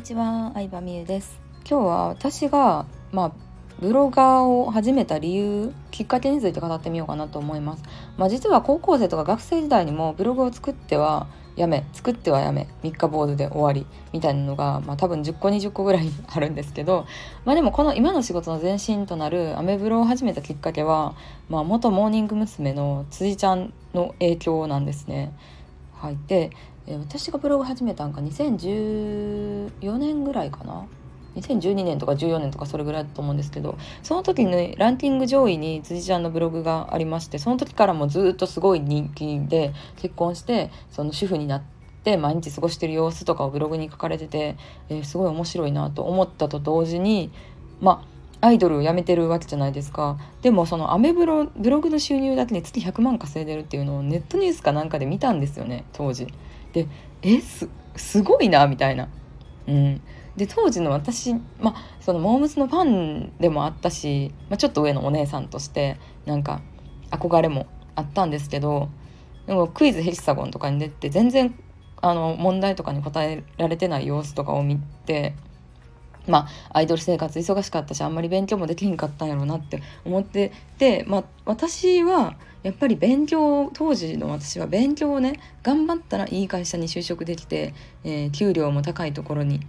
にちは、相葉美優です。今日は私がまあブロガーを始めた理由、きっかけについて語ってみようかなと思います。まあ実は高校生とか学生時代にもブログを作ってはやめ、作ってはやめ、三日坊主で終わりみたいなのがまあ多分10個20個ぐらいあるんですけど、まあでもこの今の仕事の前身となるアメブロを始めたきっかけは、まあ元モーニング娘。の辻ちゃんの影響なんですね。はい。で、え私がブログ始めたんか2014年ぐらいかな？2012年とか14年とかそれぐらいだと思うんですけどその時にランキング上位に辻ちゃんのブログがありましてその時からもずっとすごい人気で結婚してその主婦になって毎日過ごしてる様子とかをブログに書かれてて、えー、すごい面白いなと思ったと同時にまあアイドルを辞めてるわけじゃないですかでもそのアメブロブログの収入だけで月100万稼いでるっていうのをネットニュースかなんかで見たんですよね当時。でえすすごいなみたいな。うん、で当時の私、まあ、そのモームスのファンでもあったし、まあ、ちょっと上のお姉さんとしてなんか憧れもあったんですけどでもクイズヘキサゴンとかに出て全然あの問題とかに答えられてない様子とかを見てまあアイドル生活忙しかったしあんまり勉強もできひんかったんやろうなって思ってて、まあ、私はやっぱり勉強当時の私は勉強をね頑張ったらいい会社に就職できて、えー、給料も高いところに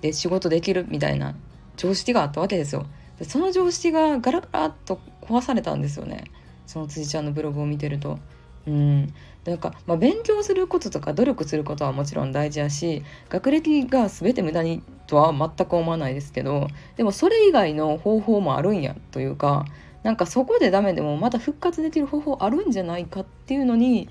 で仕事できるみたいな常識があったわけですよ。でその常識がガラガラっと壊されたんですよねその辻ちゃんのブログを見てると。うんなんか、まあ、勉強することとか努力することはもちろん大事やし学歴が全て無駄にとは全く思わないですけどでもそれ以外の方法もあるんやというかなんかそこでダメでもまた復活できる方法あるんじゃないかっていうのに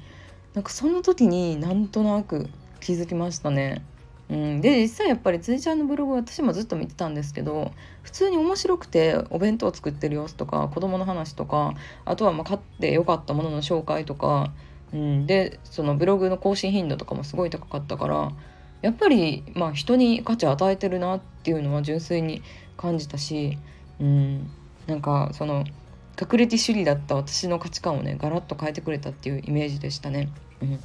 なんかその時になんとなく気づきましたね。うん、で実際やっぱり辻ちゃんのブログ私もずっと見てたんですけど普通に面白くてお弁当作ってる様子とか子供の話とかあとはまあ買ってよかったものの紹介とか、うん、でそのブログの更新頻度とかもすごい高かったからやっぱりまあ人に価値を与えてるなっていうのは純粋に感じたし、うん、なんかその学歴主義だった私の価値観をねガラッと変えてくれたっていうイメージでしたね。うん、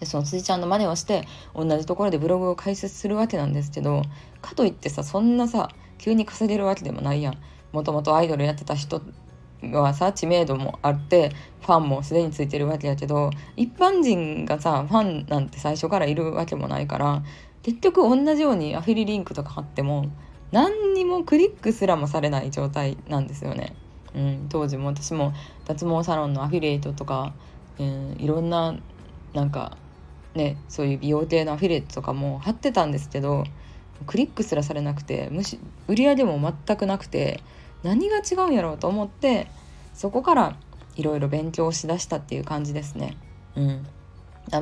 でその辻ちゃんの真似をして同じところでブログを開設するわけなんですけどかといってさそんなさ急に稼げるわけでもないやん。もともとアイドルやってた人はさ知名度もあってファンもすでについてるわけやけど一般人がさファンなんて最初からいるわけもないから結局同じようにアフィリリンクとか貼っても何にもクリックすらもされない状態なんですよね。うん、当時も私も脱毛サロンのアフィリエイトとか、うん、いろんななんかねそういう美容系のアフィリエイトとかも貼ってたんですけどクリックすらされなくてむし売り上げも全くなくて何が違うんやろうと思ってそこからいろいろ勉強しだしたっていう感じですね。うん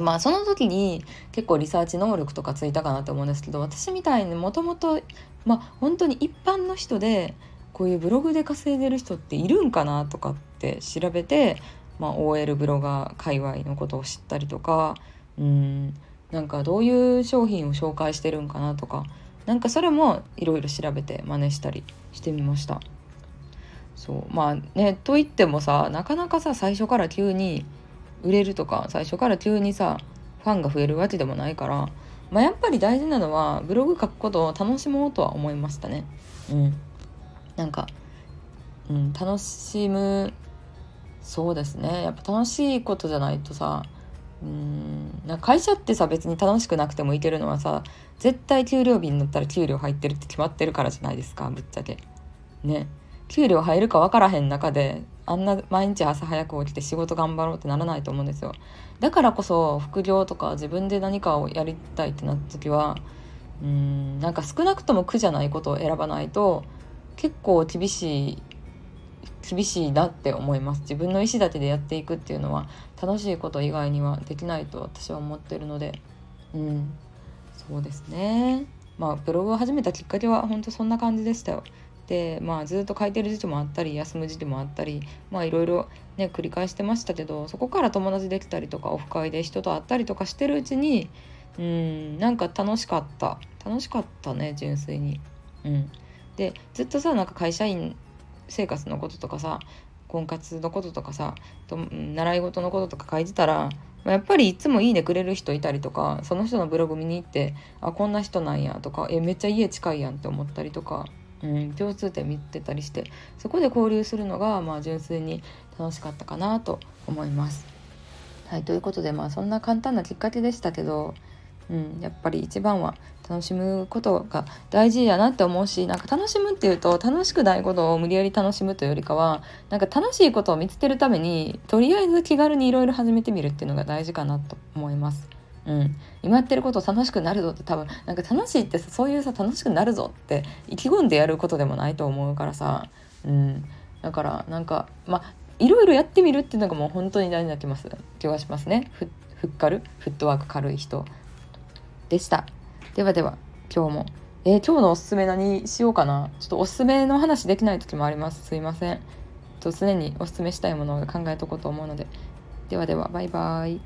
まあその時に結構リサーチ能力とかついたかなと思うんですけど私みたいにもともとまあ本当に一般の人でこういうブログで稼いでる人っているんかなとかって調べて、まあ、OL ブロガー界隈のことを知ったりとかうんなんかどういう商品を紹介してるんかなとかなんかそれもいろいろ調べて真似したりしてみました。そうまあねといってもさなかなかさ最初から急に売れるとか最初から急にさファンが増えるわけでもないから、まあ、やっぱり大事なのはブログ書くことを楽しもうとは思いましたね。うんなんか、うん、楽しむそうですねやっぱ楽しいことじゃないとさうんな会社ってさ別に楽しくなくてもいけるのはさ絶対給料日になったら給料入ってるって決まってるからじゃないですかぶっちゃけ。ね給料入るか分からへん中であんな毎日朝早く起きて仕事頑張ろうってならないと思うんですよだからこそ副業とか自分で何かをやりたいってなった時はうんなんか少なくとも苦じゃないことを選ばないと結構厳しい厳しいなって思います。自分の意思だけでやっていくっていうのは楽しいこと以外にはできないと私は思ってるので。うん。そうですね。まあブログを始めたきっかけは本当そんな感じでしたよ。でまあずっと書いてる時期もあったり休む時期もあったりまあいろいろね繰り返してましたけどそこから友達できたりとかオフ会で人と会ったりとかしてるうちにうんなんか楽しかった。楽しかったね純粋に。うん。でずっとさなんか会社員生活のこととかさ婚活のこととかさと習い事のこととか書いてたらやっぱりいつも「いいね」くれる人いたりとかその人のブログ見に行ってあこんな人なんやとかえめっちゃ家近いやんって思ったりとか、うん、共通点見てたりしてそこで交流するのが、まあ、純粋に楽しかったかなと思います。はいということでまあそんな簡単なきっかけでしたけど、うん、やっぱり一番は楽しむことが大事やなって思うしなんか楽しむっていうと楽しくないことを無理やり楽しむというよりかはなんか楽しいことを見つけるためにとりあえず気軽にいろいろ始めてみるっていうのが大事かなと思います。うん、今やってること楽しくなるぞって多分なんか楽しいってさそういうさ楽しくなるぞって意気込んでやることでもないと思うからさ、うん、だからなんかまあいろいろやってみるっていうのがもう本当に大事になってます気がしますね。ふふっかる？フットワーク軽い人。でした。ではでは今日も。えー、今日のおすすめ何しようかな。ちょっとおすすめの話できない時もあります。すいません。と常におすすめしたいものを考えとこうと思うので。ではではバイバーイ。